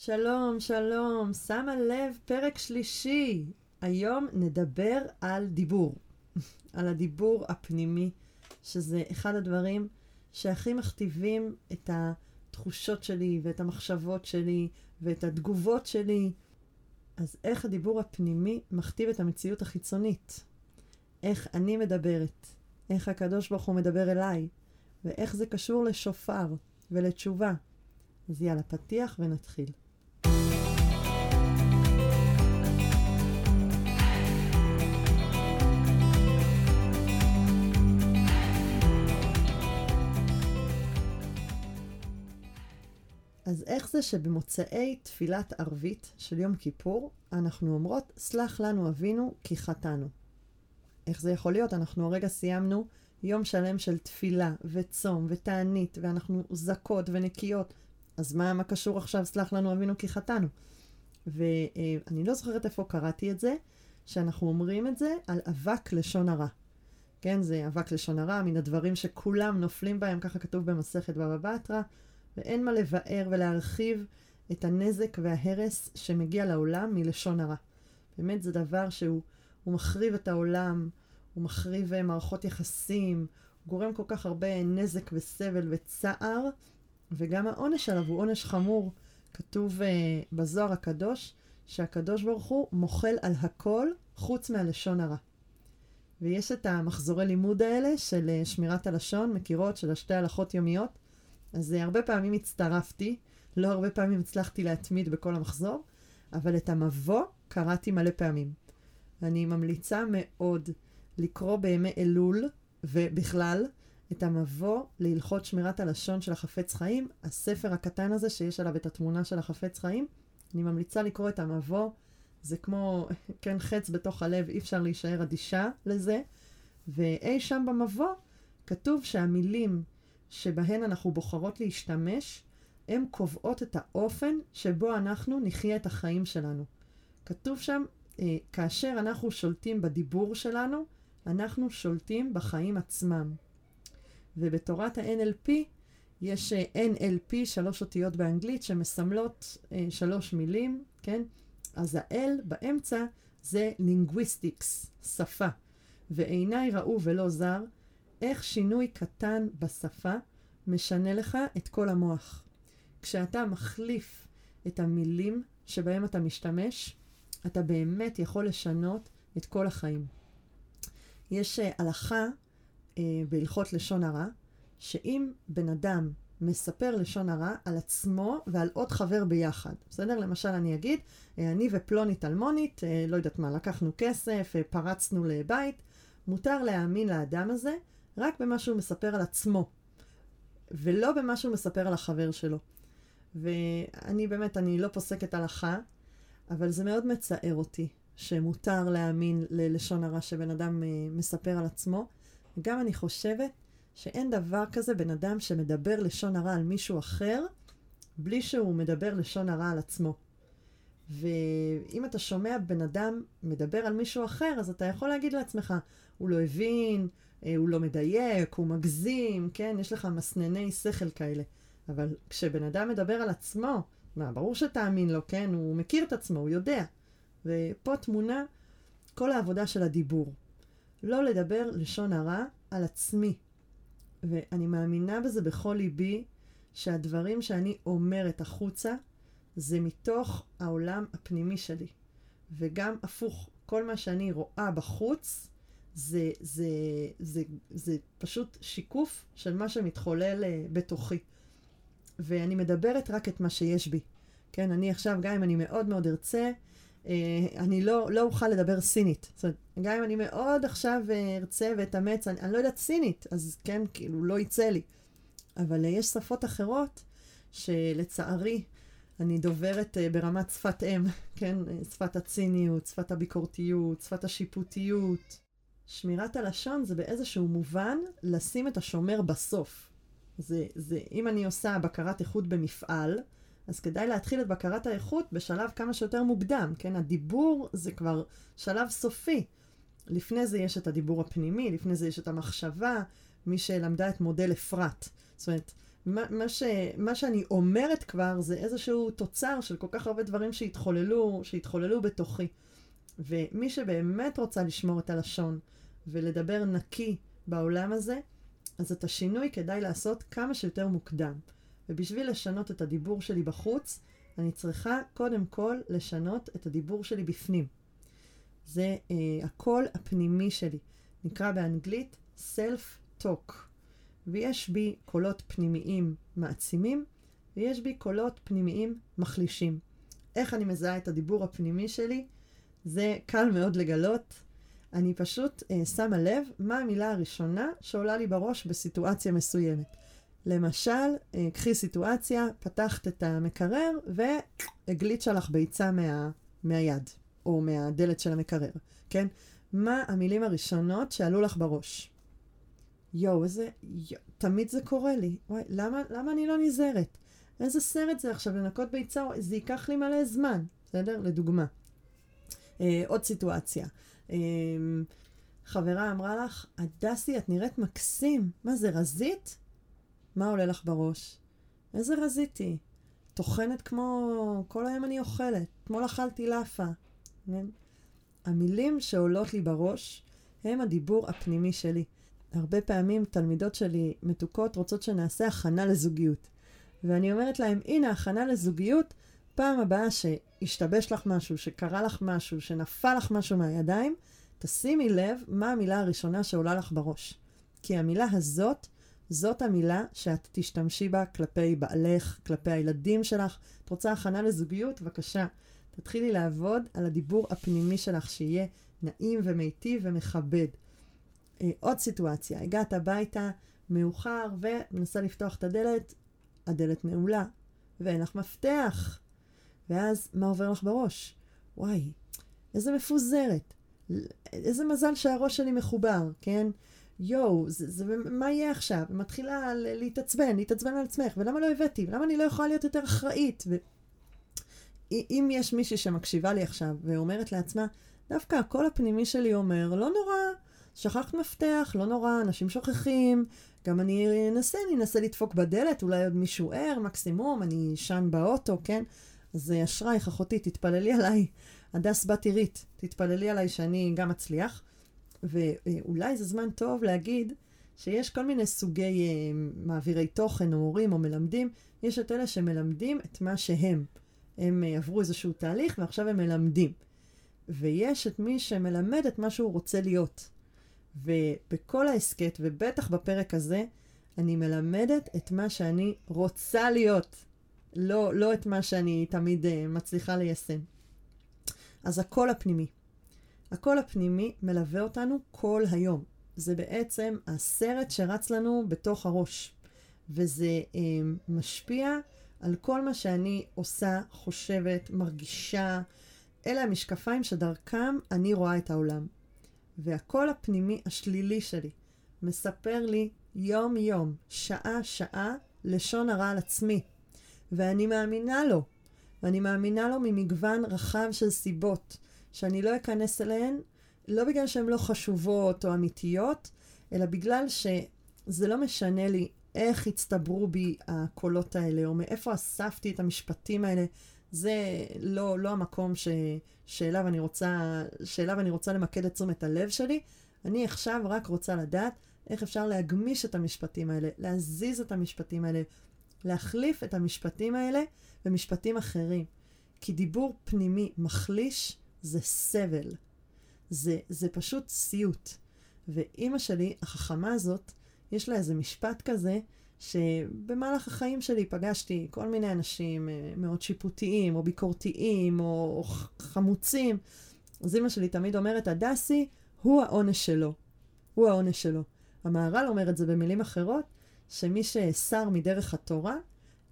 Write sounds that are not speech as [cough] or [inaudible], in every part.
שלום, שלום, שמה לב, פרק שלישי. היום נדבר על דיבור, [laughs] על הדיבור הפנימי, שזה אחד הדברים שהכי מכתיבים את התחושות שלי ואת המחשבות שלי ואת התגובות שלי. אז איך הדיבור הפנימי מכתיב את המציאות החיצונית? איך אני מדברת? איך הקדוש ברוך הוא מדבר אליי? ואיך זה קשור לשופר ולתשובה? אז יאללה, פתיח ונתחיל. אז איך זה שבמוצאי תפילת ערבית של יום כיפור, אנחנו אומרות, סלח לנו אבינו כי חטאנו. איך זה יכול להיות? אנחנו הרגע סיימנו יום שלם של תפילה וצום ותענית, ואנחנו זכות ונקיות. אז מה, מה קשור עכשיו סלח לנו אבינו כי חטאנו? ואני לא זוכרת איפה קראתי את זה, שאנחנו אומרים את זה על אבק לשון הרע. כן, זה אבק לשון הרע, מן הדברים שכולם נופלים בהם, ככה כתוב במסכת בבא בתרא. ואין מה לבאר ולהרחיב את הנזק וההרס שמגיע לעולם מלשון הרע. באמת זה דבר שהוא מחריב את העולם, הוא מחריב אה, מערכות יחסים, הוא גורם כל כך הרבה נזק וסבל וצער, וגם העונש עליו הוא עונש חמור. כתוב uh, בזוהר הקדוש, שהקדוש ברוך הוא מוחל על הכל חוץ מהלשון הרע. ויש את המחזורי לימוד האלה של uh, שמירת הלשון, מכירות, של השתי הלכות יומיות, אז uh, הרבה פעמים הצטרפתי, לא הרבה פעמים הצלחתי להתמיד בכל המחזור, אבל את המבוא קראתי מלא פעמים. אני ממליצה מאוד לקרוא בימי אלול, ובכלל, את המבוא להלכות שמירת הלשון של החפץ חיים, הספר הקטן הזה שיש עליו את התמונה של החפץ חיים. אני ממליצה לקרוא את המבוא, זה כמו, [laughs] כן, חץ בתוך הלב, אי אפשר להישאר אדישה לזה. ואי שם במבוא כתוב שהמילים שבהן אנחנו בוחרות להשתמש, הן קובעות את האופן שבו אנחנו נחיה את החיים שלנו. כתוב שם, אה, כאשר אנחנו שולטים בדיבור שלנו, אנחנו שולטים בחיים עצמם. ובתורת ה-NLP יש uh, NLP, שלוש אותיות באנגלית, שמסמלות uh, שלוש מילים, כן? אז ה-L באמצע זה linguistics, שפה. ועיניי ראו ולא זר, איך שינוי קטן בשפה משנה לך את כל המוח. כשאתה מחליף את המילים שבהם אתה משתמש, אתה באמת יכול לשנות את כל החיים. יש uh, הלכה uh, בהלכות לשון הרע, שאם בן אדם מספר לשון הרע על עצמו ועל עוד חבר ביחד. בסדר? למשל, אני אגיד, אה, אני ופלונית אלמונית, אה, לא יודעת מה, לקחנו כסף, אה, פרצנו לבית, מותר להאמין לאדם הזה רק במה שהוא מספר על עצמו, ולא במה שהוא מספר על החבר שלו. ואני באמת, אני לא פוסקת הלכה, אבל זה מאוד מצער אותי שמותר להאמין ללשון הרע שבן אדם מספר על עצמו. גם אני חושבת שאין דבר כזה בן אדם שמדבר לשון הרע על מישהו אחר, בלי שהוא מדבר לשון הרע על עצמו. ואם אתה שומע בן אדם מדבר על מישהו אחר, אז אתה יכול להגיד לעצמך, הוא לא הבין, אה, הוא לא מדייק, הוא מגזים, כן? יש לך מסנני שכל כאלה. אבל כשבן אדם מדבר על עצמו, מה, ברור שתאמין לו, כן? הוא מכיר את עצמו, הוא יודע. ופה תמונה כל העבודה של הדיבור. לא לדבר לשון הרע על עצמי. ואני מאמינה בזה בכל ליבי, שהדברים שאני אומרת החוצה, זה מתוך העולם הפנימי שלי. וגם הפוך, כל מה שאני רואה בחוץ, זה, זה, זה, זה פשוט שיקוף של מה שמתחולל uh, בתוכי. ואני מדברת רק את מה שיש בי. כן, אני עכשיו, גם אם אני מאוד מאוד ארצה, uh, אני לא, לא אוכל לדבר סינית. זאת אומרת, גם אם אני מאוד עכשיו אה, ארצה ואתאמץ, אני, אני לא יודעת סינית, אז כן, כאילו, לא יצא לי. אבל יש שפות אחרות שלצערי אני דוברת ברמת שפת אם, [laughs] כן? שפת הציניות, שפת הביקורתיות, שפת השיפוטיות. שמירת הלשון זה באיזשהו מובן לשים את השומר בסוף. זה, זה, אם אני עושה בקרת איכות במפעל, אז כדאי להתחיל את בקרת האיכות בשלב כמה שיותר מוקדם, כן? הדיבור זה כבר שלב סופי. לפני זה יש את הדיבור הפנימי, לפני זה יש את המחשבה, מי שלמדה את מודל אפרת. זאת אומרת, מה, מה, ש, מה שאני אומרת כבר זה איזשהו תוצר של כל כך הרבה דברים שהתחוללו, שהתחוללו בתוכי. ומי שבאמת רוצה לשמור את הלשון ולדבר נקי בעולם הזה, אז את השינוי כדאי לעשות כמה שיותר מוקדם. ובשביל לשנות את הדיבור שלי בחוץ, אני צריכה קודם כל לשנות את הדיבור שלי בפנים. זה אה, הקול הפנימי שלי. נקרא באנגלית self-talk. ויש בי קולות פנימיים מעצימים, ויש בי קולות פנימיים מחלישים. איך אני מזהה את הדיבור הפנימי שלי? זה קל מאוד לגלות. אני פשוט אה, שמה לב מה המילה הראשונה שעולה לי בראש בסיטואציה מסוימת. למשל, אה, קחי סיטואציה, פתחת את המקרר והגליצ'ה לך ביצה מה, מהיד, או מהדלת של המקרר, כן? מה המילים הראשונות שעלו לך בראש? יואו, איזה... יו, תמיד זה קורה לי. וואי, למה, למה אני לא נזהרת? איזה סרט זה עכשיו לנקות ביצה? זה ייקח לי מלא זמן, בסדר? לדוגמה. אה, עוד סיטואציה. אה, חברה אמרה לך, הדסי, את נראית מקסים. מה זה, רזית? מה עולה לך בראש? איזה רזיתי? טוחנת כמו... כל היום אני אוכלת. אתמול אכלתי לאפה. כן? המילים שעולות לי בראש הם הדיבור הפנימי שלי. הרבה פעמים תלמידות שלי מתוקות רוצות שנעשה הכנה לזוגיות. ואני אומרת להם, הנה, הכנה לזוגיות, פעם הבאה שהשתבש לך משהו, שקרה לך משהו, שנפל לך משהו מהידיים, תשימי לב מה המילה הראשונה שעולה לך בראש. כי המילה הזאת, זאת המילה שאת תשתמשי בה כלפי בעלך, כלפי הילדים שלך. את רוצה הכנה לזוגיות? בבקשה. תתחילי לעבוד על הדיבור הפנימי שלך, שיהיה נעים ומיטיב ומכבד. אה, עוד סיטואציה, הגעת הביתה מאוחר ומנסה לפתוח את הדלת, הדלת נעולה, ואין לך מפתח. ואז מה עובר לך בראש? וואי, איזה מפוזרת. איזה מזל שהראש שלי מחובר, כן? יואו, זה, זה, מה יהיה עכשיו? מתחילה להתעצבן, להתעצבן על עצמך, ולמה לא הבאתי? ולמה אני לא יכולה להיות יותר אחראית? ו... אם יש מישהי שמקשיבה לי עכשיו ואומרת לעצמה, דווקא הקול הפנימי שלי אומר, לא נורא, שכחת מפתח, לא נורא, אנשים שוכחים, גם אני אנסה, אני אנסה לדפוק בדלת, אולי עוד מישהו ער, מקסימום, אני אשן באוטו, כן? אז אשרייך, אחותי, תתפללי עליי, הדס בת עירית, תתפללי עליי שאני גם אצליח. ואולי זה זמן טוב להגיד שיש כל מיני סוגי uh, מעבירי תוכן, או הורים, או מלמדים. יש את אלה שמלמדים את מה שהם. הם uh, עברו איזשהו תהליך ועכשיו הם מלמדים. ויש את מי שמלמד את מה שהוא רוצה להיות. ובכל ההסכת, ובטח בפרק הזה, אני מלמדת את מה שאני רוצה להיות, לא, לא את מה שאני תמיד uh, מצליחה ליישם. אז הקול הפנימי. הקול הפנימי מלווה אותנו כל היום. זה בעצם הסרט שרץ לנו בתוך הראש, וזה uh, משפיע על כל מה שאני עושה, חושבת, מרגישה. אלה המשקפיים שדרכם אני רואה את העולם. והקול הפנימי השלילי שלי מספר לי יום-יום, שעה-שעה, לשון הרע על עצמי. ואני מאמינה לו. ואני מאמינה לו ממגוון רחב של סיבות, שאני לא אכנס אליהן, לא בגלל שהן לא חשובות או אמיתיות, אלא בגלל שזה לא משנה לי איך הצטברו בי הקולות האלה, או מאיפה אספתי את המשפטים האלה. זה לא, לא המקום ש, שאליו, אני רוצה, שאליו אני רוצה למקד את תשומת הלב שלי. אני עכשיו רק רוצה לדעת איך אפשר להגמיש את המשפטים האלה, להזיז את המשפטים האלה, להחליף את המשפטים האלה במשפטים אחרים. כי דיבור פנימי מחליש זה סבל. זה, זה פשוט סיוט. ואימא שלי, החכמה הזאת, יש לה איזה משפט כזה, שבמהלך החיים שלי פגשתי כל מיני אנשים אה, מאוד שיפוטיים, או ביקורתיים, או חמוצים. אז אימא שלי תמיד אומרת, הדסי הוא העונש שלו. הוא העונש שלו. המהר"ל אומר את זה במילים אחרות, שמי שסר מדרך התורה,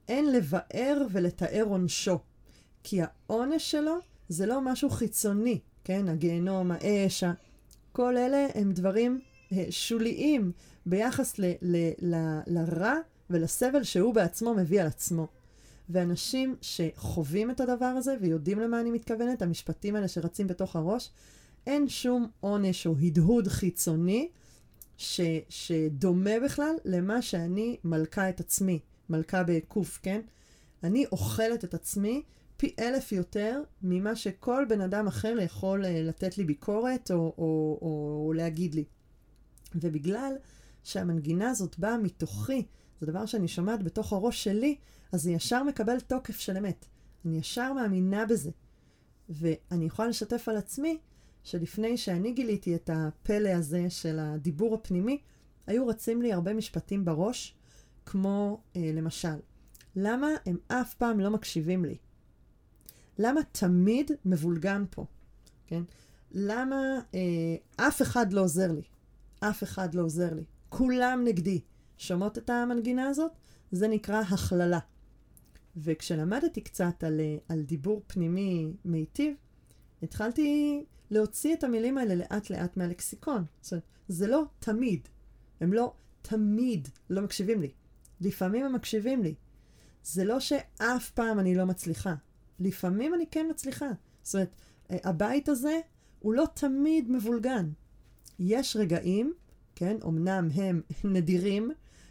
אין לבאר ולתאר עונשו. כי העונש שלו זה לא משהו חיצוני, כן? הגיהנום, האש, כל אלה הם דברים אה, שוליים ביחס ל, ל, ל, לרע ולסבל שהוא בעצמו מביא על עצמו. ואנשים שחווים את הדבר הזה ויודעים למה אני מתכוונת, המשפטים האלה שרצים בתוך הראש, אין שום עונש או הדהוד חיצוני ש, שדומה בכלל למה שאני מלכה את עצמי, מלכה בקוף, כן? אני אוכלת את עצמי פי אלף יותר ממה שכל בן אדם אחר יכול uh, לתת לי ביקורת או, או, או, או להגיד לי. ובגלל שהמנגינה הזאת באה מתוכי, זה דבר שאני שומעת בתוך הראש שלי, אז זה ישר מקבל תוקף של אמת. אני ישר מאמינה בזה. ואני יכולה לשתף על עצמי שלפני שאני גיליתי את הפלא הזה של הדיבור הפנימי, היו רצים לי הרבה משפטים בראש, כמו אה, למשל, למה הם אף פעם לא מקשיבים לי? למה תמיד מבולגן פה? כן? למה אה, אף אחד לא עוזר לי? אף אחד לא עוזר לי. כולם נגדי. שומעות את המנגינה הזאת? זה נקרא הכללה. וכשלמדתי קצת על, אה, על דיבור פנימי מיטיב, התחלתי להוציא את המילים האלה לאט לאט מהלקסיקון. זאת אומרת, זה לא תמיד. הם לא תמיד לא מקשיבים לי. לפעמים הם מקשיבים לי. זה לא שאף פעם אני לא מצליחה. לפעמים אני כן מצליחה. זאת אומרת, אה, הבית הזה הוא לא תמיד מבולגן. יש רגעים, כן, אמנם הם [laughs] נדירים,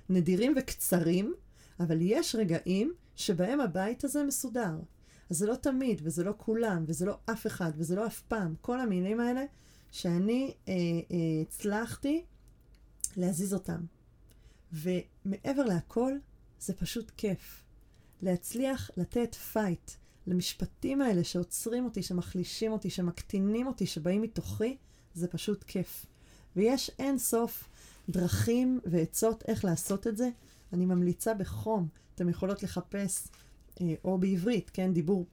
נדירים וקצרים, אבל יש רגעים שבהם הבית הזה מסודר. אז זה לא תמיד, וזה לא כולם, וזה לא אף אחד, וזה לא אף פעם. כל המילים האלה שאני אה, אה, הצלחתי להזיז אותם. ומעבר להכל, זה פשוט כיף. להצליח לתת fight למשפטים האלה שעוצרים אותי, שמחלישים אותי, שמקטינים אותי, שבאים מתוכי, זה פשוט כיף. ויש אין סוף דרכים ועצות איך לעשות את זה. אני ממליצה בחום, אתם יכולות לחפש, או בעברית, כן, דיבור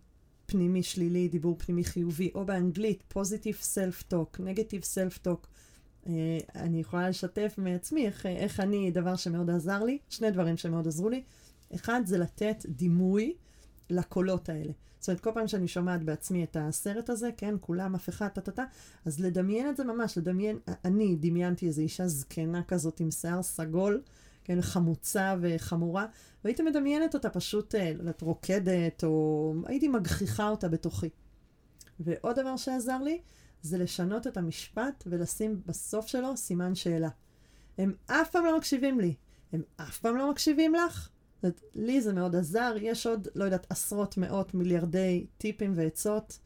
פנימי שלילי, דיבור פנימי חיובי, או באנגלית, positive self-talk, negative self-talk. אה, אני יכולה לשתף מעצמי איך, איך אני, דבר שמאוד עזר לי, שני דברים שמאוד עזרו לי. אחד זה לתת דימוי לקולות האלה. זאת אומרת, כל פעם שאני שומעת בעצמי את הסרט הזה, כן, כולם, אף אחד, טה-טה-טה, אז לדמיין את זה ממש, לדמיין, אני דמיינתי איזו אישה זקנה כזאת עם שיער סגול, כן, חמוצה וחמורה, והייתי מדמיינת אותה פשוט, אה, יודעת, רוקדת, או הייתי מגחיכה אותה בתוכי. ועוד דבר שעזר לי, זה לשנות את המשפט ולשים בסוף שלו סימן שאלה. הם אף פעם לא מקשיבים לי. הם אף פעם לא מקשיבים לך? זאת, לי זה מאוד עזר, יש עוד, לא יודעת, עשרות, מאות, מיליארדי טיפים ועצות.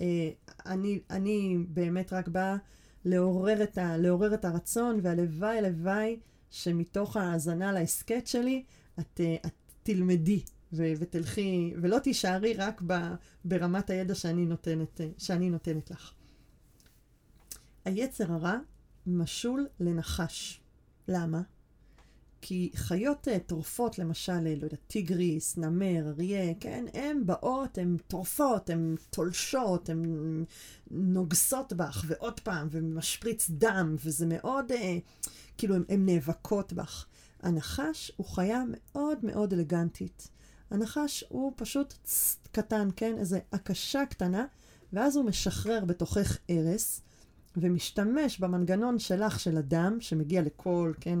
אה, אני, אני באמת רק באה לעורר את, ה, לעורר את הרצון, והלוואי, הלוואי, שמתוך ההאזנה להסכת שלי, את, אה, את תלמדי ו, ותלכי, ולא תישארי רק ב, ברמת הידע שאני נותנת, אה, שאני נותנת לך. היצר הרע משול לנחש. למה? כי חיות uh, טורפות, למשל, אה, לא יודע, טיגריס, נמר, אריה, כן, הן באות, הן טורפות, הן תולשות, הן נוגסות בך, ועוד פעם, ומשפריץ דם, וזה מאוד, uh, כאילו, הן נאבקות בך. הנחש הוא חיה מאוד מאוד אלגנטית. הנחש הוא פשוט קטן, כן? איזה הקשה קטנה, ואז הוא משחרר בתוכך ארס, ומשתמש במנגנון שלך, של הדם, שמגיע לכל, כן,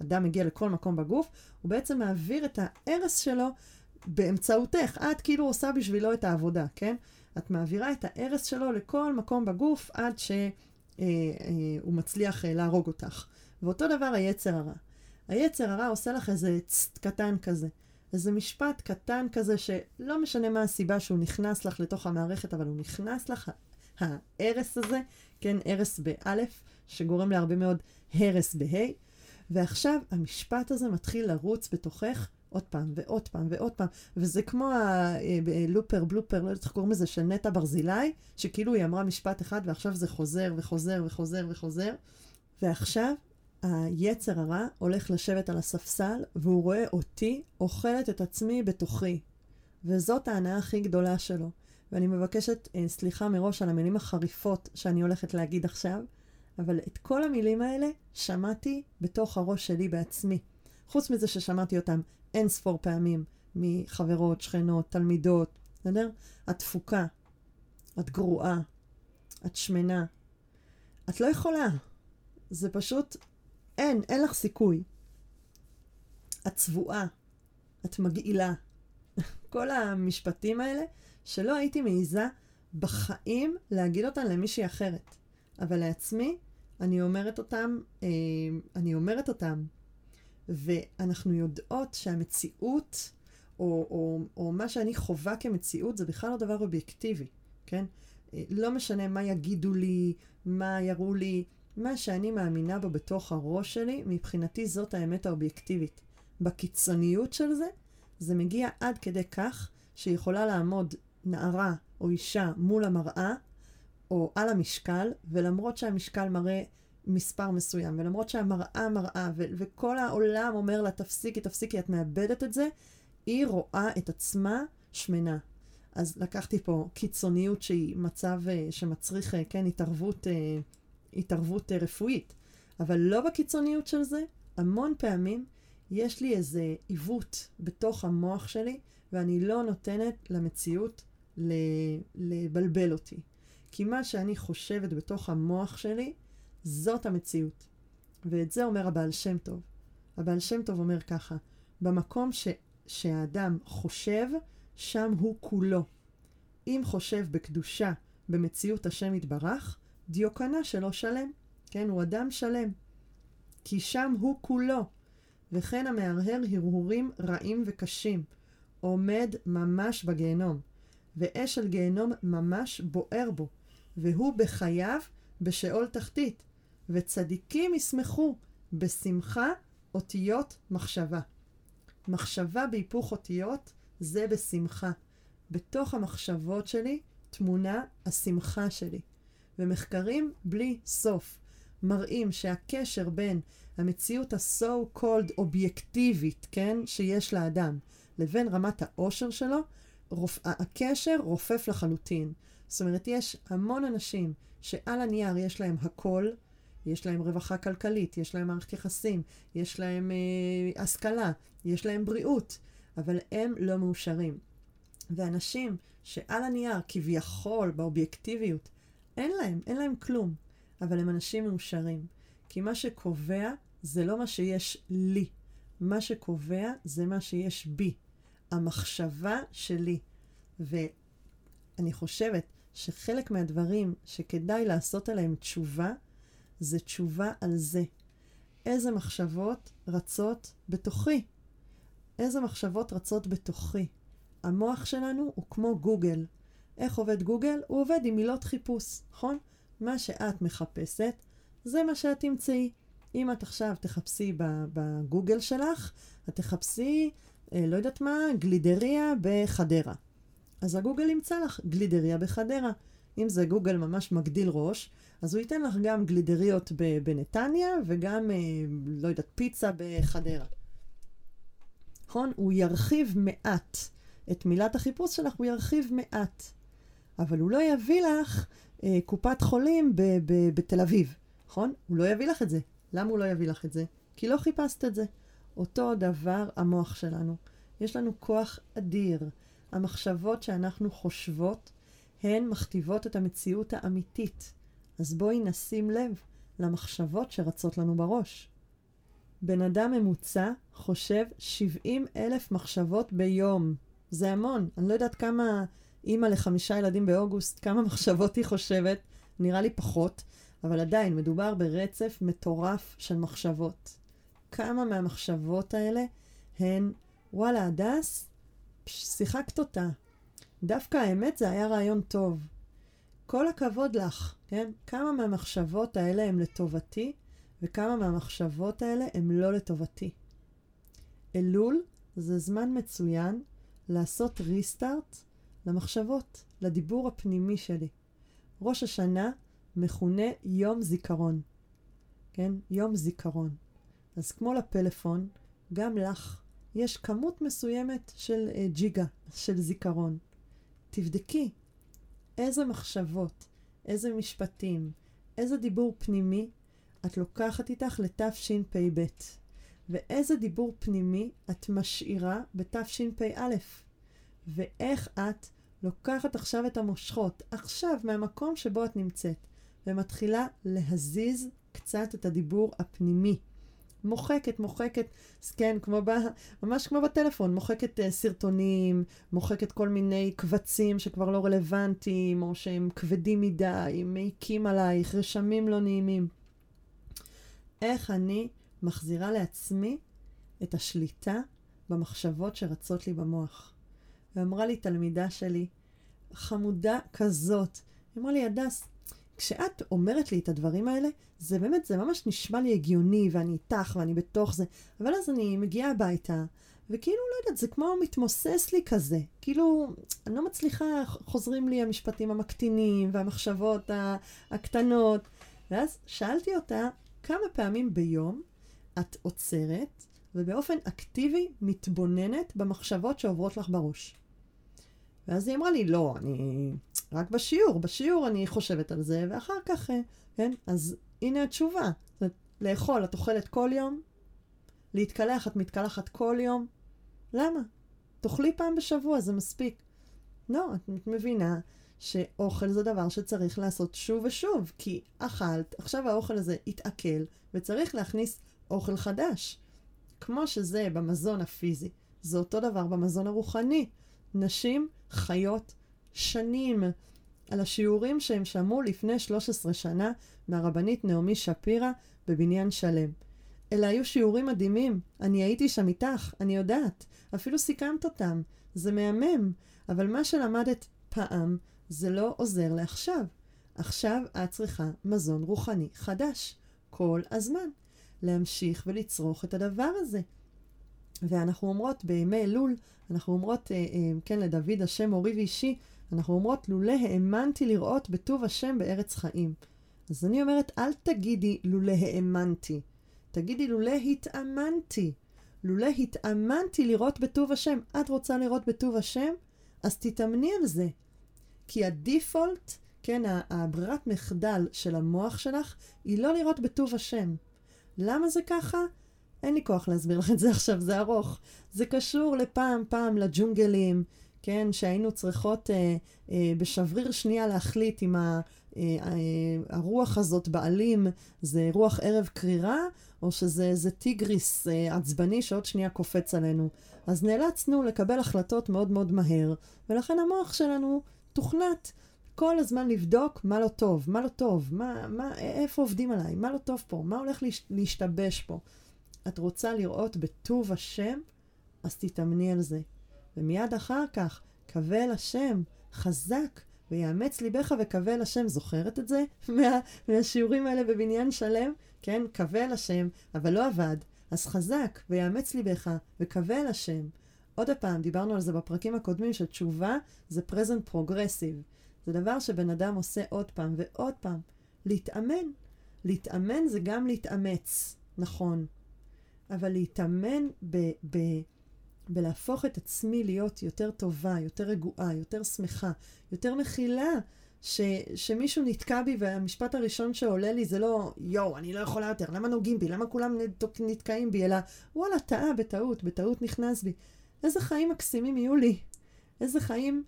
הדם מגיע לכל מקום בגוף, הוא בעצם מעביר את ההרס שלו באמצעותך. את כאילו עושה בשבילו את העבודה, כן? את מעבירה את ההרס שלו לכל מקום בגוף עד שהוא אה, אה, מצליח אה, להרוג אותך. ואותו דבר היצר הרע. היצר הרע עושה לך איזה צט קטן כזה. איזה משפט קטן כזה שלא משנה מה הסיבה שהוא נכנס לך לתוך המערכת, אבל הוא נכנס לך, ההרס הזה, כן, הרס באלף, שגורם להרבה מאוד הרס בה', ועכשיו המשפט הזה מתחיל לרוץ בתוכך עוד פעם ועוד פעם ועוד פעם, וזה כמו הלופר אה, בלופר, לא יודעת איך קוראים לזה, של נטע ברזילי, שכאילו היא אמרה משפט אחד ועכשיו זה חוזר וחוזר וחוזר וחוזר, ועכשיו היצר הרע הולך לשבת על הספסל, והוא רואה אותי אוכלת את עצמי בתוכי. וזאת ההנאה הכי גדולה שלו. ואני מבקשת אה, סליחה מראש על המילים החריפות שאני הולכת להגיד עכשיו, אבל את כל המילים האלה שמעתי בתוך הראש שלי בעצמי. חוץ מזה ששמעתי אותם אין ספור פעמים מחברות, שכנות, תלמידות, בסדר? את תפוקה, את גרועה, את שמנה. את לא יכולה. זה פשוט, אין, אין לך סיכוי. את צבועה, את מגעילה. [laughs] כל המשפטים האלה שלא הייתי מעיזה בחיים להגיד אותם למישהי אחרת. אבל לעצמי, אני אומרת אותם, אה, אני אומרת אותם. ואנחנו יודעות שהמציאות, או, או, או מה שאני חווה כמציאות, זה בכלל לא דבר אובייקטיבי, כן? לא משנה מה יגידו לי, מה יראו לי, מה שאני מאמינה בו בתוך הראש שלי, מבחינתי זאת האמת האובייקטיבית. בקיצוניות של זה, זה מגיע עד כדי כך שיכולה לעמוד נערה או אישה מול המראה, או על המשקל, ולמרות שהמשקל מראה מספר מסוים, ולמרות שהמראה מראה, ו- וכל העולם אומר לה, תפסיקי, תפסיקי, את מאבדת את זה, היא רואה את עצמה שמנה. אז לקחתי פה קיצוניות שהיא מצב uh, שמצריך, uh, כן, התערבות, uh, התערבות uh, רפואית. אבל לא בקיצוניות של זה, המון פעמים יש לי איזה עיוות בתוך המוח שלי, ואני לא נותנת למציאות לבלבל אותי. כי מה שאני חושבת בתוך המוח שלי, זאת המציאות. ואת זה אומר הבעל שם טוב. הבעל שם טוב אומר ככה, במקום ש, שהאדם חושב, שם הוא כולו. אם חושב בקדושה, במציאות השם יתברך, דיוקנה שלו שלם. כן, הוא אדם שלם. כי שם הוא כולו. וכן המהרהר הרהורים רעים וקשים, עומד ממש בגיהנום, ואש של גיהנום ממש בוער בו, והוא בחייו בשאול תחתית, וצדיקים ישמחו בשמחה אותיות מחשבה. מחשבה בהיפוך אותיות זה בשמחה. בתוך המחשבות שלי תמונה השמחה שלי. ומחקרים בלי סוף מראים שהקשר בין המציאות ה-so called אובייקטיבית, כן, שיש לאדם, לבין רמת העושר שלו, רופ... הקשר רופף לחלוטין. זאת אומרת, יש המון אנשים שעל הנייר יש להם הכל, יש להם רווחה כלכלית, יש להם מערכת יחסים, יש להם אה, השכלה, יש להם בריאות, אבל הם לא מאושרים. ואנשים שעל הנייר, כביכול, באובייקטיביות, אין להם, אין להם כלום, אבל הם אנשים מאושרים. כי מה שקובע זה לא מה שיש לי, מה שקובע זה מה שיש בי, המחשבה שלי. ואני חושבת שחלק מהדברים שכדאי לעשות עליהם תשובה, זה תשובה על זה. איזה מחשבות רצות בתוכי? איזה מחשבות רצות בתוכי? המוח שלנו הוא כמו גוגל. איך עובד גוגל? הוא עובד עם מילות חיפוש, נכון? מה שאת מחפשת, זה מה שאת תמצאי. אם את עכשיו תחפשי בגוגל שלך, את תחפשי, אה, לא יודעת מה, גלידריה בחדרה. אז הגוגל ימצא לך גלידריה בחדרה. אם זה גוגל ממש מגדיל ראש, אז הוא ייתן לך גם גלידריות בנתניה וגם, אה, לא יודעת, פיצה בחדרה. נכון? הוא ירחיב מעט. את מילת החיפוש שלך הוא ירחיב מעט. אבל הוא לא יביא לך אה, קופת חולים בתל אביב, נכון? הוא לא יביא לך את זה. למה הוא לא יביא לך את זה? כי לא חיפשת את זה. אותו דבר המוח שלנו. יש לנו כוח אדיר. המחשבות שאנחנו חושבות הן מכתיבות את המציאות האמיתית. אז בואי נשים לב למחשבות שרצות לנו בראש. בן אדם ממוצע חושב 70 אלף מחשבות ביום. זה המון. אני לא יודעת כמה אימא לחמישה ילדים באוגוסט, כמה מחשבות היא חושבת. נראה לי פחות, אבל עדיין מדובר ברצף מטורף של מחשבות. כמה מהמחשבות האלה הן, וואלה, הדס, שיחקת אותה. דווקא האמת זה היה רעיון טוב. כל הכבוד לך, כן? כמה מהמחשבות האלה הן לטובתי, וכמה מהמחשבות האלה הן לא לטובתי. אלול זה זמן מצוין לעשות ריסטארט למחשבות, לדיבור הפנימי שלי. ראש השנה מכונה יום זיכרון, כן? יום זיכרון. אז כמו לפלאפון, גם לך יש כמות מסוימת של uh, ג'יגה, של זיכרון. תבדקי איזה מחשבות, איזה משפטים, איזה דיבור פנימי את לוקחת איתך לתשפ"ב, ואיזה דיבור פנימי את משאירה בתשפ"א, ואיך את לוקחת עכשיו את המושכות, עכשיו מהמקום שבו את נמצאת, ומתחילה להזיז קצת את הדיבור הפנימי. מוחקת, מוחקת, כן, כמו ב... ממש כמו בטלפון, מוחקת uh, סרטונים, מוחקת כל מיני קבצים שכבר לא רלוונטיים, או שהם כבדים מדי, מעיקים עלייך, רשמים לא נעימים. איך אני מחזירה לעצמי את השליטה במחשבות שרצות לי במוח. ואמרה לי תלמידה שלי, חמודה כזאת, היא אמרה לי, הדס, כשאת אומרת לי את הדברים האלה, זה באמת, זה ממש נשמע לי הגיוני, ואני איתך, ואני בתוך זה, אבל אז אני מגיעה הביתה, וכאילו, לא יודעת, זה כמו מתמוסס לי כזה. כאילו, אני לא מצליחה, חוזרים לי המשפטים המקטינים, והמחשבות הקטנות. ואז שאלתי אותה, כמה פעמים ביום את עוצרת, ובאופן אקטיבי מתבוננת במחשבות שעוברות לך בראש? ואז היא אמרה לי, לא, אני רק בשיעור, בשיעור אני חושבת על זה, ואחר כך, אה, כן? אז הנה התשובה. לאכול, את אוכלת כל יום? להתקלח, את מתקלחת כל יום? למה? תאכלי פעם בשבוע, זה מספיק. לא, את מבינה שאוכל זה דבר שצריך לעשות שוב ושוב, כי אכלת, עכשיו האוכל הזה התעכל, וצריך להכניס אוכל חדש. כמו שזה במזון הפיזי, זה אותו דבר במזון הרוחני. נשים חיות שנים על השיעורים שהם שמעו לפני 13 שנה מהרבנית נעמי שפירא בבניין שלם. אלה היו שיעורים מדהימים. אני הייתי שם איתך, אני יודעת. אפילו סיכמת אותם. זה מהמם. אבל מה שלמדת פעם, זה לא עוזר לעכשיו. עכשיו את צריכה מזון רוחני חדש. כל הזמן. להמשיך ולצרוך את הדבר הזה. ואנחנו אומרות בימי אלול, אנחנו אומרות, אה, אה, כן, לדוד השם אורי ואישי, אנחנו אומרות, לולא האמנתי לראות בטוב השם בארץ חיים. אז אני אומרת, אל תגידי לולא האמנתי. תגידי, לולא התאמנתי. לולא התאמנתי לראות בטוב השם. את רוצה לראות בטוב השם? אז תתאמני על זה. כי הדיפולט, כן, הברירת מחדל של המוח שלך, היא לא לראות בטוב השם. למה זה ככה? אין לי כוח להסביר לך את זה עכשיו, זה ארוך. זה קשור לפעם פעם לג'ונגלים, כן, שהיינו צריכות אה, אה, בשבריר שנייה להחליט אם ה, אה, אה, הרוח הזאת בעלים זה רוח ערב קרירה, או שזה טיגריס אה, עצבני שעוד שנייה קופץ עלינו. אז נאלצנו לקבל החלטות מאוד מאוד מהר, ולכן המוח שלנו תוכנת כל הזמן לבדוק מה לא טוב, מה לא טוב, מה, מה, איפה עובדים עליי, מה לא טוב פה, מה הולך להש, להשתבש פה. את רוצה לראות בטוב השם, אז תתאמני על זה. ומיד אחר כך, אל השם, חזק, ויאמץ ליבך אל השם. זוכרת את זה? [laughs] מה, מהשיעורים האלה בבניין שלם? כן, אל השם, אבל לא עבד. אז חזק, ויאמץ ליבך, אל השם. עוד פעם, דיברנו על זה בפרקים הקודמים, שתשובה זה present progressive. זה דבר שבן אדם עושה עוד פעם ועוד פעם. להתאמן. להתאמן זה גם להתאמץ, נכון. אבל להתאמן ב- ב- בלהפוך את עצמי להיות יותר טובה, יותר רגועה, יותר שמחה, יותר מכילה, ש, שמישהו נתקע בי והמשפט הראשון שעולה לי זה לא, יואו, אני לא יכולה יותר, למה נוגעים בי? למה כולם נתקעים בי? אלא, וואלה, טעה בטעות, בטעות נכנס בי. איזה חיים מקסימים יהיו לי. איזה חיים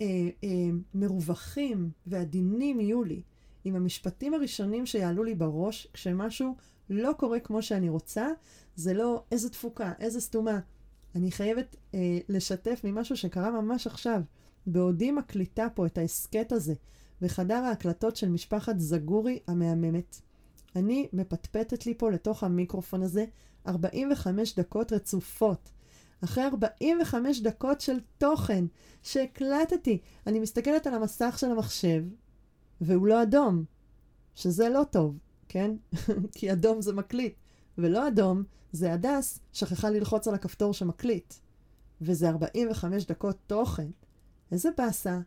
אה, אה, מרווחים ועדינים יהיו לי. עם המשפטים הראשונים שיעלו לי בראש, כשמשהו לא קורה כמו שאני רוצה, זה לא איזה תפוקה, איזה סתומה. אני חייבת אה, לשתף ממשהו שקרה ממש עכשיו. בעודי מקליטה פה את ההסכת הזה בחדר ההקלטות של משפחת זגורי המהממת. אני מפטפטת לי פה לתוך המיקרופון הזה 45 דקות רצופות. אחרי 45 דקות של תוכן שהקלטתי, אני מסתכלת על המסך של המחשב, והוא לא אדום, שזה לא טוב, כן? [laughs] כי אדום זה מקליט, ולא אדום זה הדס שכחה ללחוץ על הכפתור שמקליט. וזה 45 דקות תוכן. איזה באסה.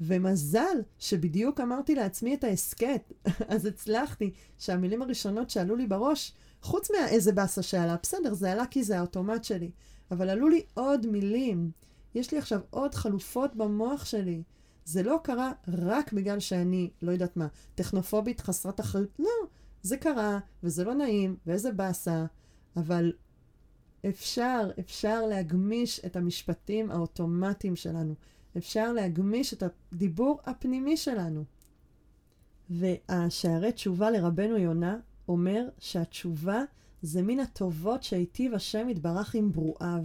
ומזל שבדיוק אמרתי לעצמי את ההסכת, [laughs] אז הצלחתי שהמילים הראשונות שעלו לי בראש, חוץ מהאיזה באסה שעלה, בסדר, זה עלה כי זה האוטומט שלי, אבל עלו לי עוד מילים. יש לי עכשיו עוד חלופות במוח שלי. זה לא קרה רק בגלל שאני, לא יודעת מה, טכנופובית חסרת אחריות. לא, זה קרה, וזה לא נעים, ואיזה באסה, אבל אפשר, אפשר להגמיש את המשפטים האוטומטיים שלנו. אפשר להגמיש את הדיבור הפנימי שלנו. והשערי תשובה לרבנו יונה אומר שהתשובה זה מן הטובות שהיטיב השם יתברך עם ברואיו.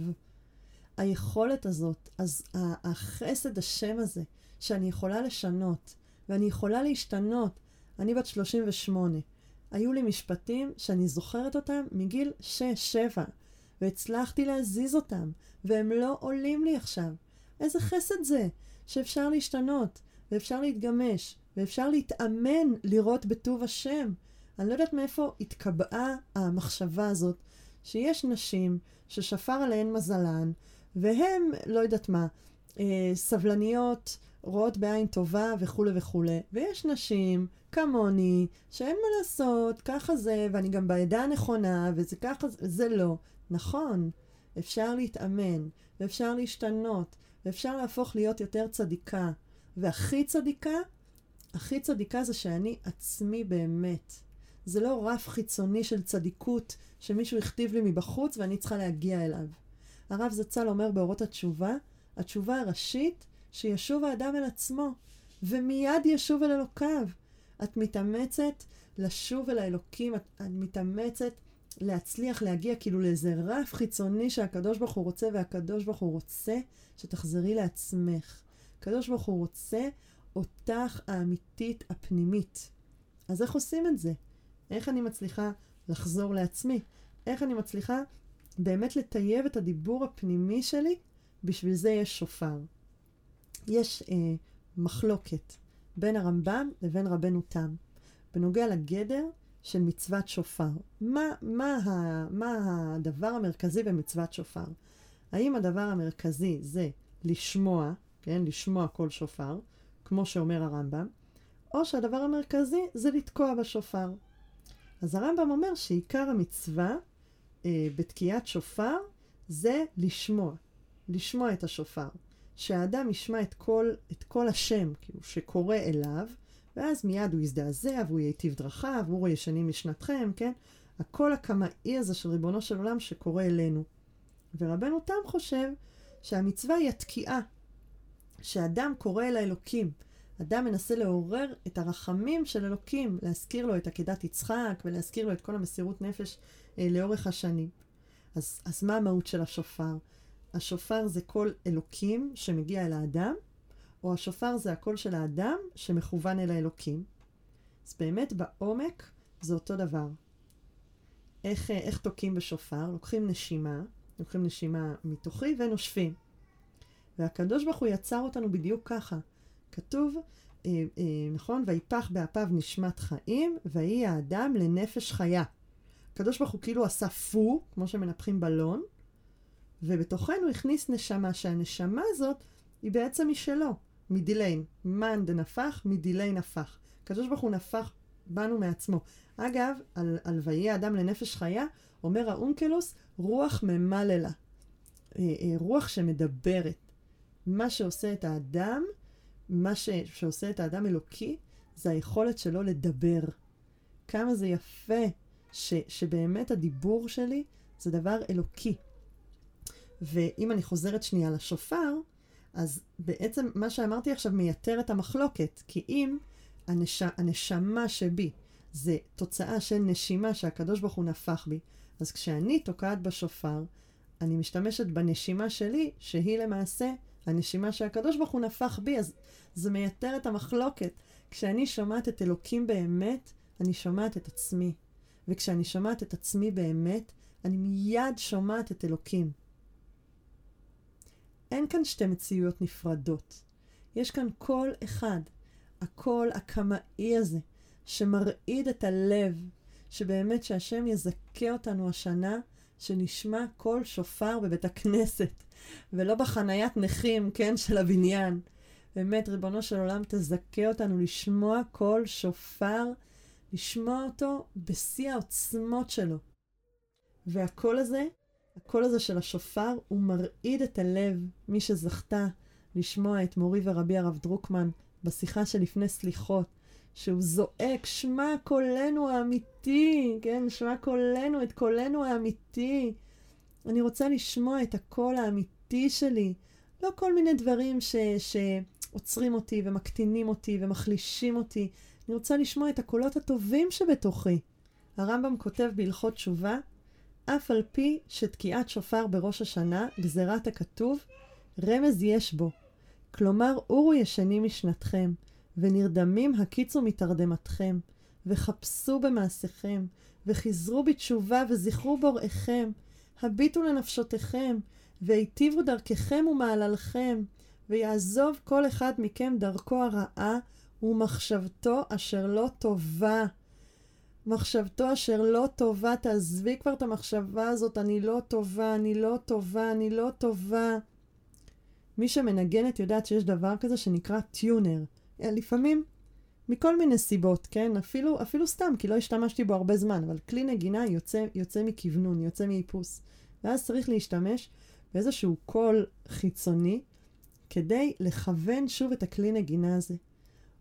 היכולת הזאת, אז החסד השם הזה, שאני יכולה לשנות, ואני יכולה להשתנות. אני בת 38. היו לי משפטים שאני זוכרת אותם מגיל 6-7. והצלחתי להזיז אותם, והם לא עולים לי עכשיו. איזה חסד זה, שאפשר להשתנות, ואפשר להתגמש, ואפשר להתאמן לראות בטוב השם. אני לא יודעת מאיפה התקבעה המחשבה הזאת, שיש נשים ששפר עליהן מזלן, והן, לא יודעת מה, אה, סבלניות, רואות בעין טובה וכולי וכולי. ויש נשים כמוני, שאין מה לעשות, ככה זה, ואני גם בעדה הנכונה, וזה ככה, זה לא. נכון, אפשר להתאמן, ואפשר להשתנות, ואפשר להפוך להיות יותר צדיקה. והכי צדיקה, הכי צדיקה זה שאני עצמי באמת. זה לא רף חיצוני של צדיקות שמישהו הכתיב לי מבחוץ ואני צריכה להגיע אליו. הרב זצ"ל אומר באורות התשובה, התשובה הראשית, שישוב האדם אל עצמו, ומיד ישוב אל אלוקיו. את מתאמצת לשוב אל האלוקים, את, את מתאמצת להצליח להגיע כאילו לאיזה רף חיצוני שהקדוש ברוך הוא רוצה, והקדוש ברוך הוא רוצה שתחזרי לעצמך. הקדוש ברוך הוא רוצה אותך האמיתית הפנימית. אז איך עושים את זה? איך אני מצליחה לחזור לעצמי? איך אני מצליחה באמת לטייב את הדיבור הפנימי שלי? בשביל זה יש שופר. יש אה, מחלוקת בין הרמב"ם לבין רבנו תם בנוגע לגדר של מצוות שופר. מה, מה, מה הדבר המרכזי במצוות שופר? האם הדבר המרכזי זה לשמוע, כן, לשמוע כל שופר, כמו שאומר הרמב"ם, או שהדבר המרכזי זה לתקוע בשופר. אז הרמב"ם אומר שעיקר המצווה אה, בתקיעת שופר זה לשמוע, לשמוע את השופר. שהאדם ישמע את כל, את כל השם, כאילו, שקורא אליו, ואז מיד הוא יזדעזע והוא ייטיב דרכיו, הוא ישנים משנתכם, כן? הקול הקמאי הזה של ריבונו של עולם שקורא אלינו. ורבנו תם חושב שהמצווה היא התקיעה, שאדם קורא אל האלוקים. אדם מנסה לעורר את הרחמים של אלוקים, להזכיר לו את עקדת יצחק ולהזכיר לו את כל המסירות נפש אה, לאורך השנים. אז, אז מה המהות של השופר? השופר זה קול אלוקים שמגיע אל האדם, או השופר זה הקול של האדם שמכוון אל האלוקים. אז באמת בעומק זה אותו דבר. איך, אה, איך תוקעים בשופר? לוקחים נשימה, לוקחים נשימה מתוכי ונושפים. והקדוש ברוך הוא יצר אותנו בדיוק ככה. כתוב, אה, אה, נכון, ויפח באפיו נשמת חיים, ויהי האדם לנפש חיה. הקדוש ברוך הוא כאילו עשה פו, כמו שמנפחים בלון, ובתוכנו הכניס נשמה, שהנשמה הזאת היא בעצם משלו, מדילין. מאן דנפח, מדילין נפח. הקדוש ברוך הוא נפח בנו מעצמו. אגב, על, על ויהי אדם לנפש חיה, אומר האונקלוס, רוח ממללה. אה, אה, רוח שמדברת. מה שעושה את האדם, מה ש, שעושה את האדם אלוקי, זה היכולת שלו לדבר. כמה זה יפה ש, שבאמת הדיבור שלי זה דבר אלוקי. ואם אני חוזרת שנייה לשופר, אז בעצם מה שאמרתי עכשיו מייתר את המחלוקת, כי אם הנש... הנשמה שבי זה תוצאה של נשימה שהקדוש ברוך הוא נפח בי, אז כשאני תוקעת בשופר, אני משתמשת בנשימה שלי, שהיא למעשה הנשימה שהקדוש ברוך הוא נפח בי, אז זה מייתר את המחלוקת. כשאני שומעת את אלוקים באמת, אני שומעת את עצמי. וכשאני שומעת את עצמי באמת, אני מיד שומעת את אלוקים. אין כאן שתי מציאויות נפרדות. יש כאן קול אחד, הקול הקמאי הזה, שמרעיד את הלב, שבאמת שהשם יזכה אותנו השנה, שנשמע קול שופר בבית הכנסת, ולא בחניית נכים, כן, של הבניין. באמת, ריבונו של עולם, תזכה אותנו לשמוע קול שופר, לשמוע אותו בשיא העוצמות שלו. והקול הזה הקול הזה של השופר הוא מרעיד את הלב. מי שזכתה לשמוע את מורי ורבי הרב דרוקמן בשיחה שלפני סליחות, שהוא זועק, שמע קולנו האמיתי, כן? שמע קולנו, את קולנו האמיתי. אני רוצה לשמוע את הקול האמיתי שלי. לא כל מיני דברים ש, שעוצרים אותי ומקטינים אותי ומחלישים אותי. אני רוצה לשמוע את הקולות הטובים שבתוכי. הרמב"ם כותב בהלכות תשובה, אף על פי שתקיעת שופר בראש השנה, גזירת הכתוב, רמז יש בו. כלומר, אורו ישנים משנתכם, ונרדמים הקיצו מתרדמתכם, וחפשו במעשיכם, וחזרו בתשובה וזכרו בוראיכם, הביטו לנפשותיכם, והיטיבו דרככם ומעללכם, ויעזוב כל אחד מכם דרכו הרעה ומחשבתו אשר לא טובה. מחשבתו אשר לא טובה, תעזבי כבר את המחשבה הזאת, אני לא טובה, אני לא טובה, אני לא טובה. מי שמנגנת יודעת שיש דבר כזה שנקרא טיונר. לפעמים, מכל מיני סיבות, כן? אפילו, אפילו סתם, כי לא השתמשתי בו הרבה זמן, אבל כלי נגינה יוצא, יוצא מכוונון, יוצא מאיפוס. ואז צריך להשתמש באיזשהו קול חיצוני כדי לכוון שוב את הכלי נגינה הזה.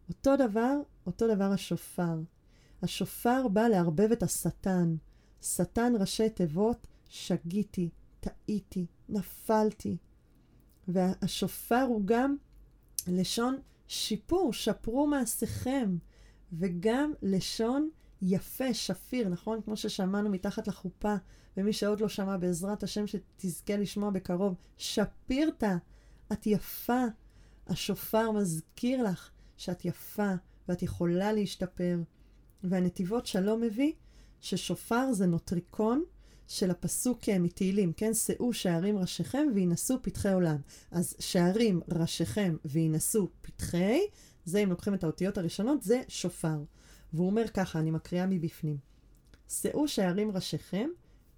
אותו דבר, אותו דבר השופר. השופר בא לערבב את השטן. שטן ראשי תיבות, שגיתי, טעיתי, נפלתי. והשופר הוא גם לשון שיפור, שפרו מעשיכם, וגם לשון יפה, שפיר, נכון? כמו ששמענו מתחת לחופה, ומי שעוד לא שמע, בעזרת השם שתזכה לשמוע בקרוב, שפירתה, את יפה. השופר מזכיר לך שאת יפה ואת יכולה להשתפר. והנתיבות שלום מביא ששופר זה נוטריקון של הפסוק אה, מתהילים, כן? שאו שערים ראשיכם וינשאו פתחי עולם. אז שערים ראשיכם וינשאו פתחי, זה אם לוקחים את האותיות הראשונות, זה שופר. והוא אומר ככה, אני מקריאה מבפנים. שאו שערים ראשיכם,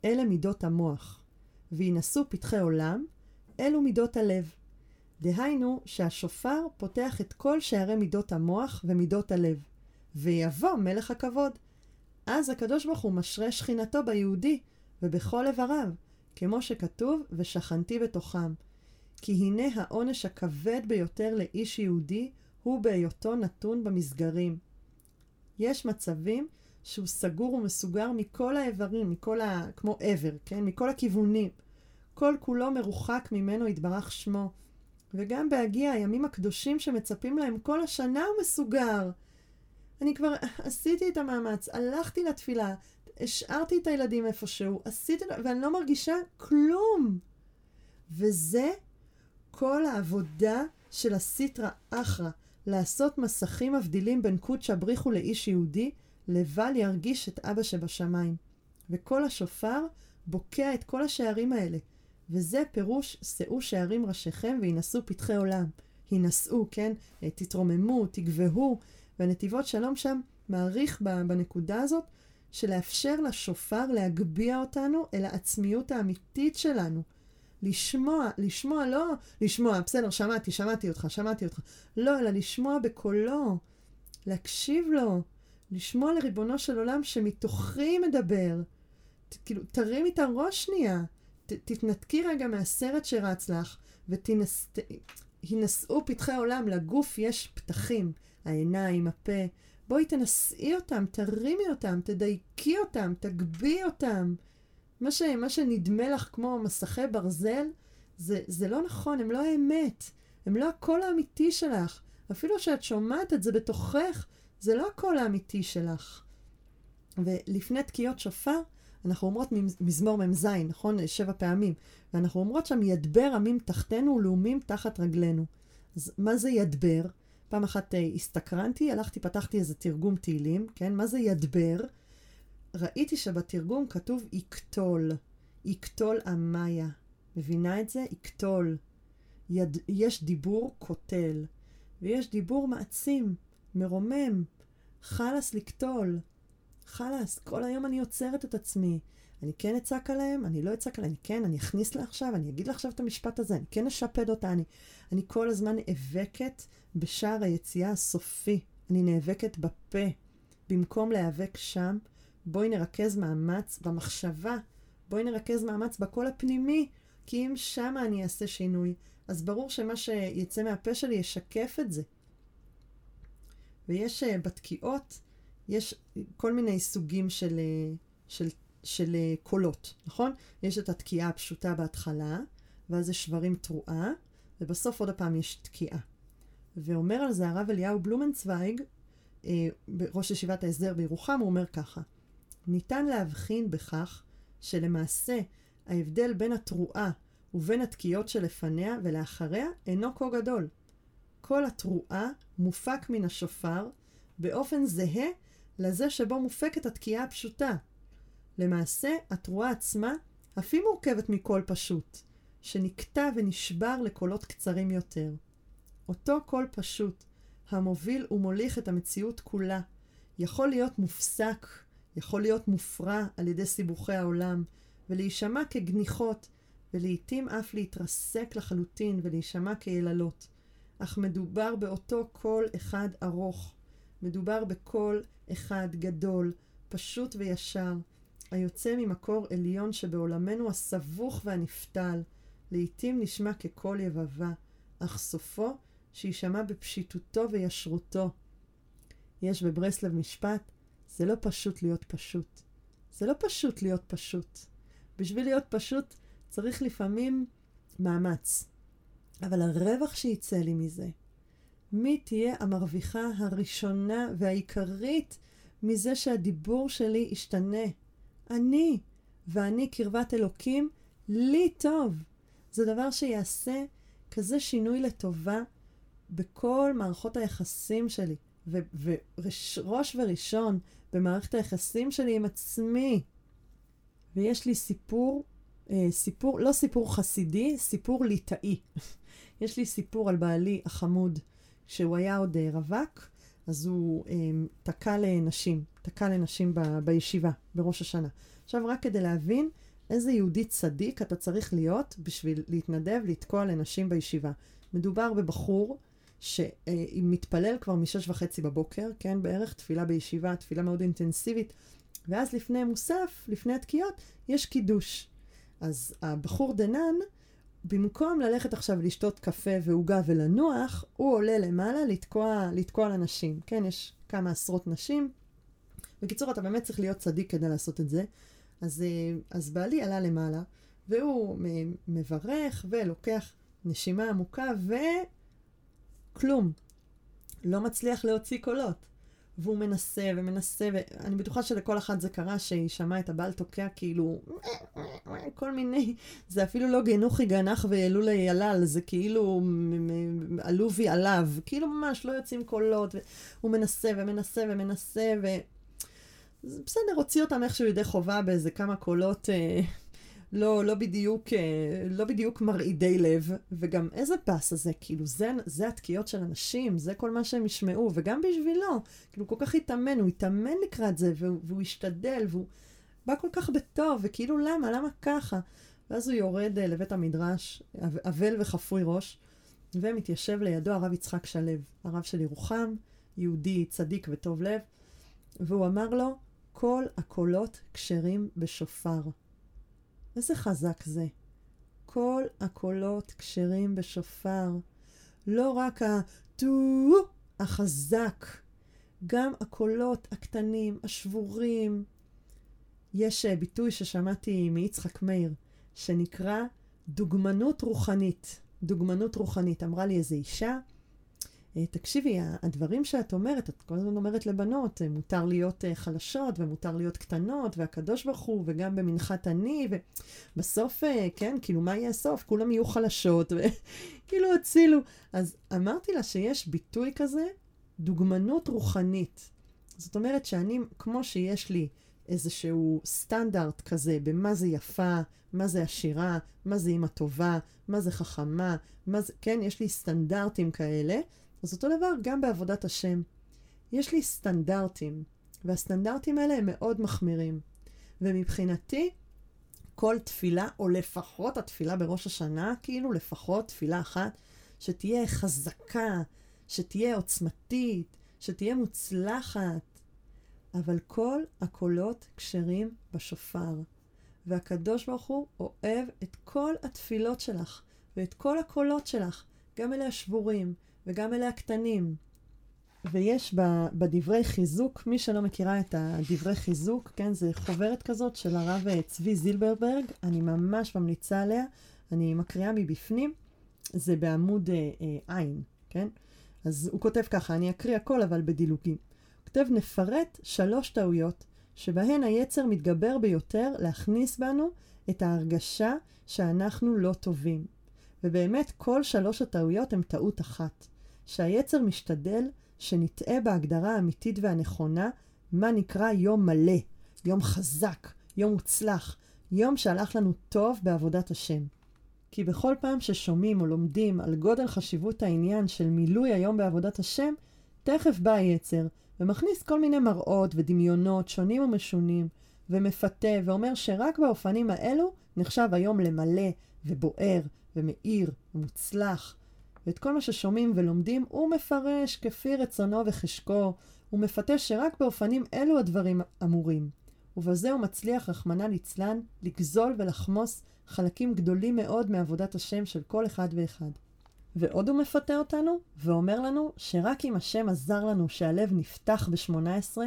אלה מידות המוח, וינשאו פתחי עולם, אלו מידות הלב. דהיינו שהשופר פותח את כל שערי מידות המוח ומידות הלב, ויבוא מלך הכבוד. אז הקדוש ברוך הוא משרה שכינתו ביהודי ובכל איבריו, כמו שכתוב, ושכנתי בתוכם. כי הנה העונש הכבד ביותר לאיש יהודי הוא בהיותו נתון במסגרים. יש מצבים שהוא סגור ומסוגר מכל האיברים, מכל ה... כמו עבר, כן? מכל הכיוונים. כל כולו מרוחק ממנו יתברך שמו. וגם בהגיע הימים הקדושים שמצפים להם כל השנה הוא מסוגר. אני כבר עשיתי את המאמץ, הלכתי לתפילה, השארתי את הילדים איפשהו, עשיתי, ואני לא מרגישה כלום. וזה כל העבודה של הסיטרא אחרא, לעשות מסכים מבדילים בין קודשא בריחו לאיש יהודי, לבל ירגיש את אבא שבשמיים. וכל השופר בוקע את כל השערים האלה. וזה פירוש שאו שערים ראשיכם וינשאו פתחי עולם. הינשאו, כן? תתרוממו, תגבהו. והנתיבות שלום שם מעריך בנקודה הזאת של לאפשר לשופר להגביה אותנו אל העצמיות האמיתית שלנו. לשמוע, לשמוע, לא לשמוע, בסדר, שמעתי, שמעתי אותך, שמעתי אותך. לא, אלא לשמוע בקולו, להקשיב לו, לשמוע לריבונו של עולם שמתוכי מדבר. ת, כאילו, תרימי את הראש שנייה, ת, תתנתקי רגע מהסרט שרץ לך, ותינשאו פתחי עולם, לגוף יש פתחים, העיניים, הפה. בואי תנשאי אותם, תרימי אותם, תדייקי אותם, תגביהי אותם. מה, ש, מה שנדמה לך כמו מסכי ברזל, זה, זה לא נכון, הם לא האמת. הם לא הקול האמיתי שלך. אפילו שאת שומעת את זה בתוכך, זה לא הקול האמיתי שלך. ולפני תקיעות שופר, אנחנו אומרות מזמור מ"ז, נכון? שבע פעמים. ואנחנו אומרות שם, ידבר עמים תחתנו ולאומים תחת רגלינו. אז מה זה ידבר? פעם אחת uh, הסתקרנתי, הלכתי, פתחתי איזה תרגום תהילים, כן? מה זה ידבר? ראיתי שבתרגום כתוב יקטול. יקטול עמיה. מבינה את זה? יקטול. יד... יש דיבור קוטל, ויש דיבור מעצים, מרומם. חלאס לקטול. חלאס, כל היום אני עוצרת את עצמי. אני כן אצעק עליהם, אני לא אצעק עליהם, אני כן, אני אכניס לה עכשיו, אני אגיד לה עכשיו את המשפט הזה, אני כן אשפד אותה, אני, אני כל הזמן נאבקת בשער היציאה הסופי. אני נאבקת בפה. במקום להיאבק שם, בואי נרכז מאמץ במחשבה. בואי נרכז מאמץ בקול הפנימי, כי אם שמה אני אעשה שינוי, אז ברור שמה שיצא מהפה שלי ישקף את זה. ויש uh, בתקיעות, יש כל מיני סוגים של, uh, של, של uh, קולות, נכון? יש את התקיעה הפשוטה בהתחלה, ואז יש שברים תרועה, ובסוף עוד פעם יש תקיעה. ואומר על זה הרב אליהו בלומנצוויג, אה, ראש ישיבת ההסדר בירוחם, הוא אומר ככה: ניתן להבחין בכך שלמעשה ההבדל בין התרועה ובין התקיעות שלפניה ולאחריה אינו כה גדול. כל התרועה מופק מן השופר באופן זהה לזה שבו מופקת התקיעה הפשוטה. למעשה, התרועה עצמה אף היא מורכבת מקול פשוט, שנקטע ונשבר לקולות קצרים יותר. אותו קול פשוט, המוביל ומוליך את המציאות כולה, יכול להיות מופסק, יכול להיות מופרע על ידי סיבוכי העולם, ולהישמע כגניחות, ולעיתים אף להתרסק לחלוטין ולהישמע כיללות. אך מדובר באותו קול אחד ארוך. מדובר בקול אחד גדול, פשוט וישר, היוצא ממקור עליון שבעולמנו הסבוך והנפתל, לעתים נשמע כקול יבבה, אך סופו שיישמע בפשיטותו וישרותו. יש בברסלב משפט, זה לא פשוט להיות פשוט. זה לא פשוט להיות פשוט. בשביל להיות פשוט צריך לפעמים מאמץ. אבל הרווח שיצא לי מזה, מי תהיה המרוויחה הראשונה והעיקרית מזה שהדיבור שלי ישתנה? אני, ואני קרבת אלוקים, לי טוב. זה דבר שיעשה כזה שינוי לטובה בכל מערכות היחסים שלי, וראש וראשון במערכת היחסים שלי עם עצמי. ויש לי סיפור, אה, סיפור, לא סיפור חסידי, סיפור ליטאי. [laughs] יש לי סיפור על בעלי החמוד, שהוא היה עוד אה, רווק, אז הוא אה, תקע לנשים, תקע לנשים ב, בישיבה, בראש השנה. עכשיו, רק כדי להבין איזה יהודי צדיק אתה צריך להיות בשביל להתנדב לתקוע לנשים בישיבה. מדובר בבחור שמתפלל כבר משש וחצי בבוקר, כן, בערך, תפילה בישיבה, תפילה מאוד אינטנסיבית, ואז לפני מוסף, לפני התקיעות, יש קידוש. אז הבחור דנן, במקום ללכת עכשיו לשתות קפה ועוגה ולנוח, הוא עולה למעלה לתקוע, לתקוע לנשים. כן, יש כמה עשרות נשים. בקיצור, אתה באמת צריך להיות צדיק כדי לעשות את זה. אז, אה, אז בעלי עלה למעלה, והוא מברך ולוקח נשימה עמוקה, וכלום. לא מצליח להוציא קולות. והוא מנסה ומנסה, ואני בטוחה שלכל אחת זה קרה שהיא שמעה את הבעל תוקע כאילו כל מיני, זה אפילו לא גנוחי גנח וילולה ילל, זה כאילו עלובי עליו, כאילו ממש לא יוצאים קולות, והוא מנסה ומנסה ומנסה, ו... בסדר, הוציא אותם איכשהו ידי חובה באיזה כמה קולות אה, לא, לא, בדיוק, אה, לא בדיוק מרעידי לב, וגם איזה פס הזה, כאילו זה, זה התקיעות של אנשים, זה כל מה שהם ישמעו, וגם בשבילו, כאילו כל כך התאמן, הוא התאמן לקראת זה, והוא, והוא השתדל, והוא בא כל כך בטוב, וכאילו למה, למה ככה? ואז הוא יורד אה, לבית המדרש, אבל וחפוי ראש, ומתיישב לידו הרב יצחק שלו, הרב של ירוחם, יהודי צדיק וטוב לב, והוא אמר לו, כל הקולות כשרים בשופר. איזה חזק זה. כל הקולות כשרים בשופר. לא רק הטו החזק, גם הקולות הקטנים, השבורים. יש אה, ביטוי ששמעתי מיצחק מאיר, שנקרא דוגמנות רוחנית. דוגמנות רוחנית. אמרה לי איזו אישה, תקשיבי, הדברים שאת אומרת, את כל הזמן אומרת לבנות, אה, מותר להיות אה, חלשות ומותר להיות קטנות, והקדוש ברוך הוא, וגם במנחת אני, ובסוף, כן, כאילו, מה יהיה הסוף? כולם יהיו חלשות, וכאילו [laughs] הצילו. אז אמרתי לה שיש ביטוי כזה, דוגמנות רוחנית. זאת אומרת שאני, כמו שיש לי איזשהו סטנדרט כזה במה זה יפה, מה זה עשירה, מה זה אימא טובה, מה זה חכמה, מה זה, כן, יש לי סטנדרטים כאלה. אז אותו דבר גם בעבודת השם. יש לי סטנדרטים, והסטנדרטים האלה הם מאוד מחמירים. ומבחינתי, כל תפילה, או לפחות התפילה בראש השנה, כאילו לפחות תפילה אחת, שתהיה חזקה, שתהיה עוצמתית, שתהיה מוצלחת. אבל כל הקולות כשרים בשופר. והקדוש ברוך הוא אוהב את כל התפילות שלך ואת כל הקולות שלך, גם אלה השבורים, וגם אלה הקטנים. ויש בדברי חיזוק, מי שלא מכירה את הדברי חיזוק, כן, זה חוברת כזאת של הרב אה, צבי זילברברג, אני ממש ממליצה עליה, אני מקריאה מבפנים, זה בעמוד אה, אה, עין, כן? אז הוא כותב ככה, אני אקריא הכל אבל בדילוגים. הוא כותב, נפרט שלוש טעויות שבהן היצר מתגבר ביותר להכניס בנו את ההרגשה שאנחנו לא טובים. ובאמת כל שלוש הטעויות הן טעות אחת. שהיצר משתדל שנטעה בהגדרה האמיתית והנכונה מה נקרא יום מלא, יום חזק, יום מוצלח, יום שהלך לנו טוב בעבודת השם. כי בכל פעם ששומעים או לומדים על גודל חשיבות העניין של מילוי היום בעבודת השם, תכף בא היצר ומכניס כל מיני מראות ודמיונות שונים ומשונים, ומפתה ואומר שרק באופנים האלו נחשב היום למלא ובוער ומאיר ומוצלח. ואת כל מה ששומעים ולומדים הוא מפרש כפי רצונו וחשקו, הוא מפתה שרק באופנים אלו הדברים אמורים. ובזה הוא מצליח, רחמנא ליצלן, לגזול ולחמוס חלקים גדולים מאוד מעבודת השם של כל אחד ואחד. ועוד הוא מפתה אותנו, ואומר לנו שרק אם השם עזר לנו שהלב נפתח ב-18,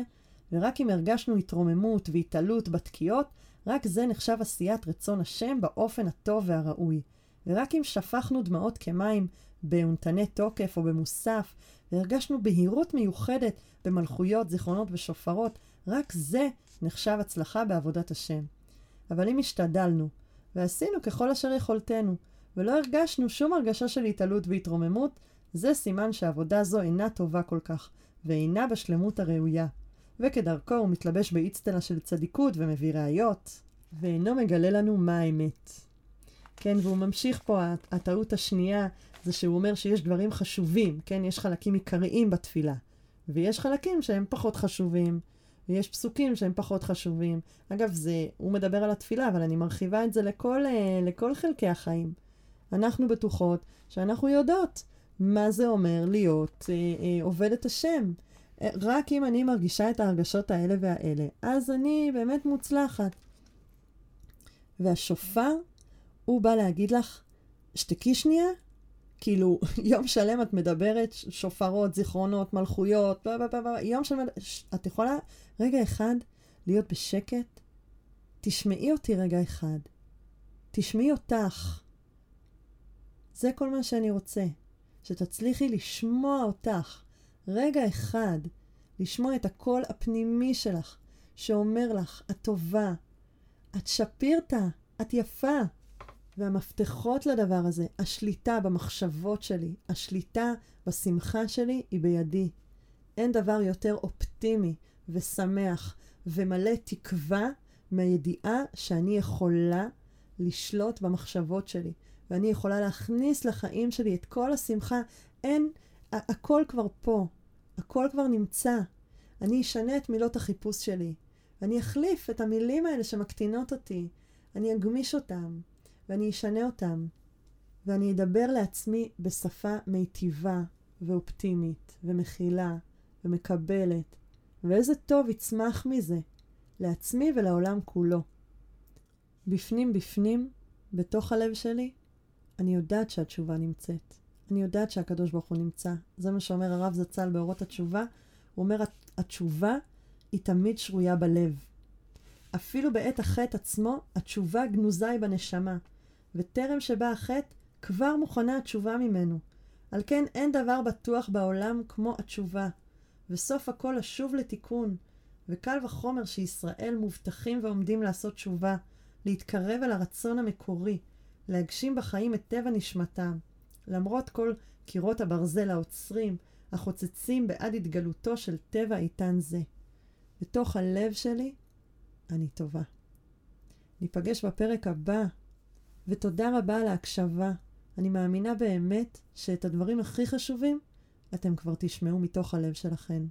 ורק אם הרגשנו התרוממות והתעלות בתקיעות, רק זה נחשב עשיית רצון השם באופן הטוב והראוי. ורק אם שפכנו דמעות כמים באונתני תוקף או במוסף, והרגשנו בהירות מיוחדת במלכויות, זיכרונות ושופרות, רק זה נחשב הצלחה בעבודת השם. אבל אם השתדלנו, ועשינו ככל אשר יכולתנו, ולא הרגשנו שום הרגשה של התעלות והתרוממות, זה סימן שעבודה זו אינה טובה כל כך, ואינה בשלמות הראויה. וכדרכו הוא מתלבש באצטלה של צדיקות ומביא ראיות, ואינו מגלה לנו מה האמת. כן, והוא ממשיך פה, הטעות השנייה זה שהוא אומר שיש דברים חשובים, כן, יש חלקים עיקריים בתפילה, ויש חלקים שהם פחות חשובים, ויש פסוקים שהם פחות חשובים. אגב, זה, הוא מדבר על התפילה, אבל אני מרחיבה את זה לכל, אה, לכל חלקי החיים. אנחנו בטוחות שאנחנו יודעות מה זה אומר להיות אה, אה, עובדת השם. אה, רק אם אני מרגישה את ההרגשות האלה והאלה, אז אני באמת מוצלחת. והשופר, הוא בא להגיד לך, שתקי שנייה, כאילו, [laughs] יום שלם את מדברת, שופרות, זיכרונות, מלכויות, בלה בלה בלה, יום שלם, את יכולה רגע אחד להיות בשקט? תשמעי אותי רגע אחד. תשמעי אותך. זה כל מה שאני רוצה. שתצליחי לשמוע אותך. רגע אחד, לשמוע את הקול הפנימי שלך, שאומר לך, את טובה, את שפירתה, את יפה. והמפתחות לדבר הזה, השליטה במחשבות שלי, השליטה בשמחה שלי, היא בידי. אין דבר יותר אופטימי ושמח ומלא תקווה מהידיעה שאני יכולה לשלוט במחשבות שלי, ואני יכולה להכניס לחיים שלי את כל השמחה. אין, הכל כבר פה, הכל כבר נמצא. אני אשנה את מילות החיפוש שלי, ואני אחליף את המילים האלה שמקטינות אותי, אני אגמיש אותם, ואני אשנה אותם, ואני אדבר לעצמי בשפה מיטיבה ואופטימית ומכילה ומקבלת, ואיזה טוב יצמח מזה, לעצמי ולעולם כולו. בפנים בפנים, בתוך הלב שלי, אני יודעת שהתשובה נמצאת. אני יודעת שהקדוש ברוך הוא נמצא. זה מה שאומר הרב זצ"ל באורות התשובה. הוא אומר, התשובה היא תמיד שרויה בלב. אפילו בעת החטא עצמו, התשובה גנוזה היא בנשמה. וטרם שבא החטא, כבר מוכנה התשובה ממנו. על כן אין דבר בטוח בעולם כמו התשובה. וסוף הכל לשוב לתיקון. וקל וחומר שישראל מובטחים ועומדים לעשות תשובה, להתקרב אל הרצון המקורי, להגשים בחיים את טבע נשמתם. למרות כל קירות הברזל העוצרים, החוצצים בעד התגלותו של טבע איתן זה. בתוך הלב שלי, אני טובה. ניפגש בפרק הבא, ותודה רבה על ההקשבה. אני מאמינה באמת שאת הדברים הכי חשובים אתם כבר תשמעו מתוך הלב שלכם.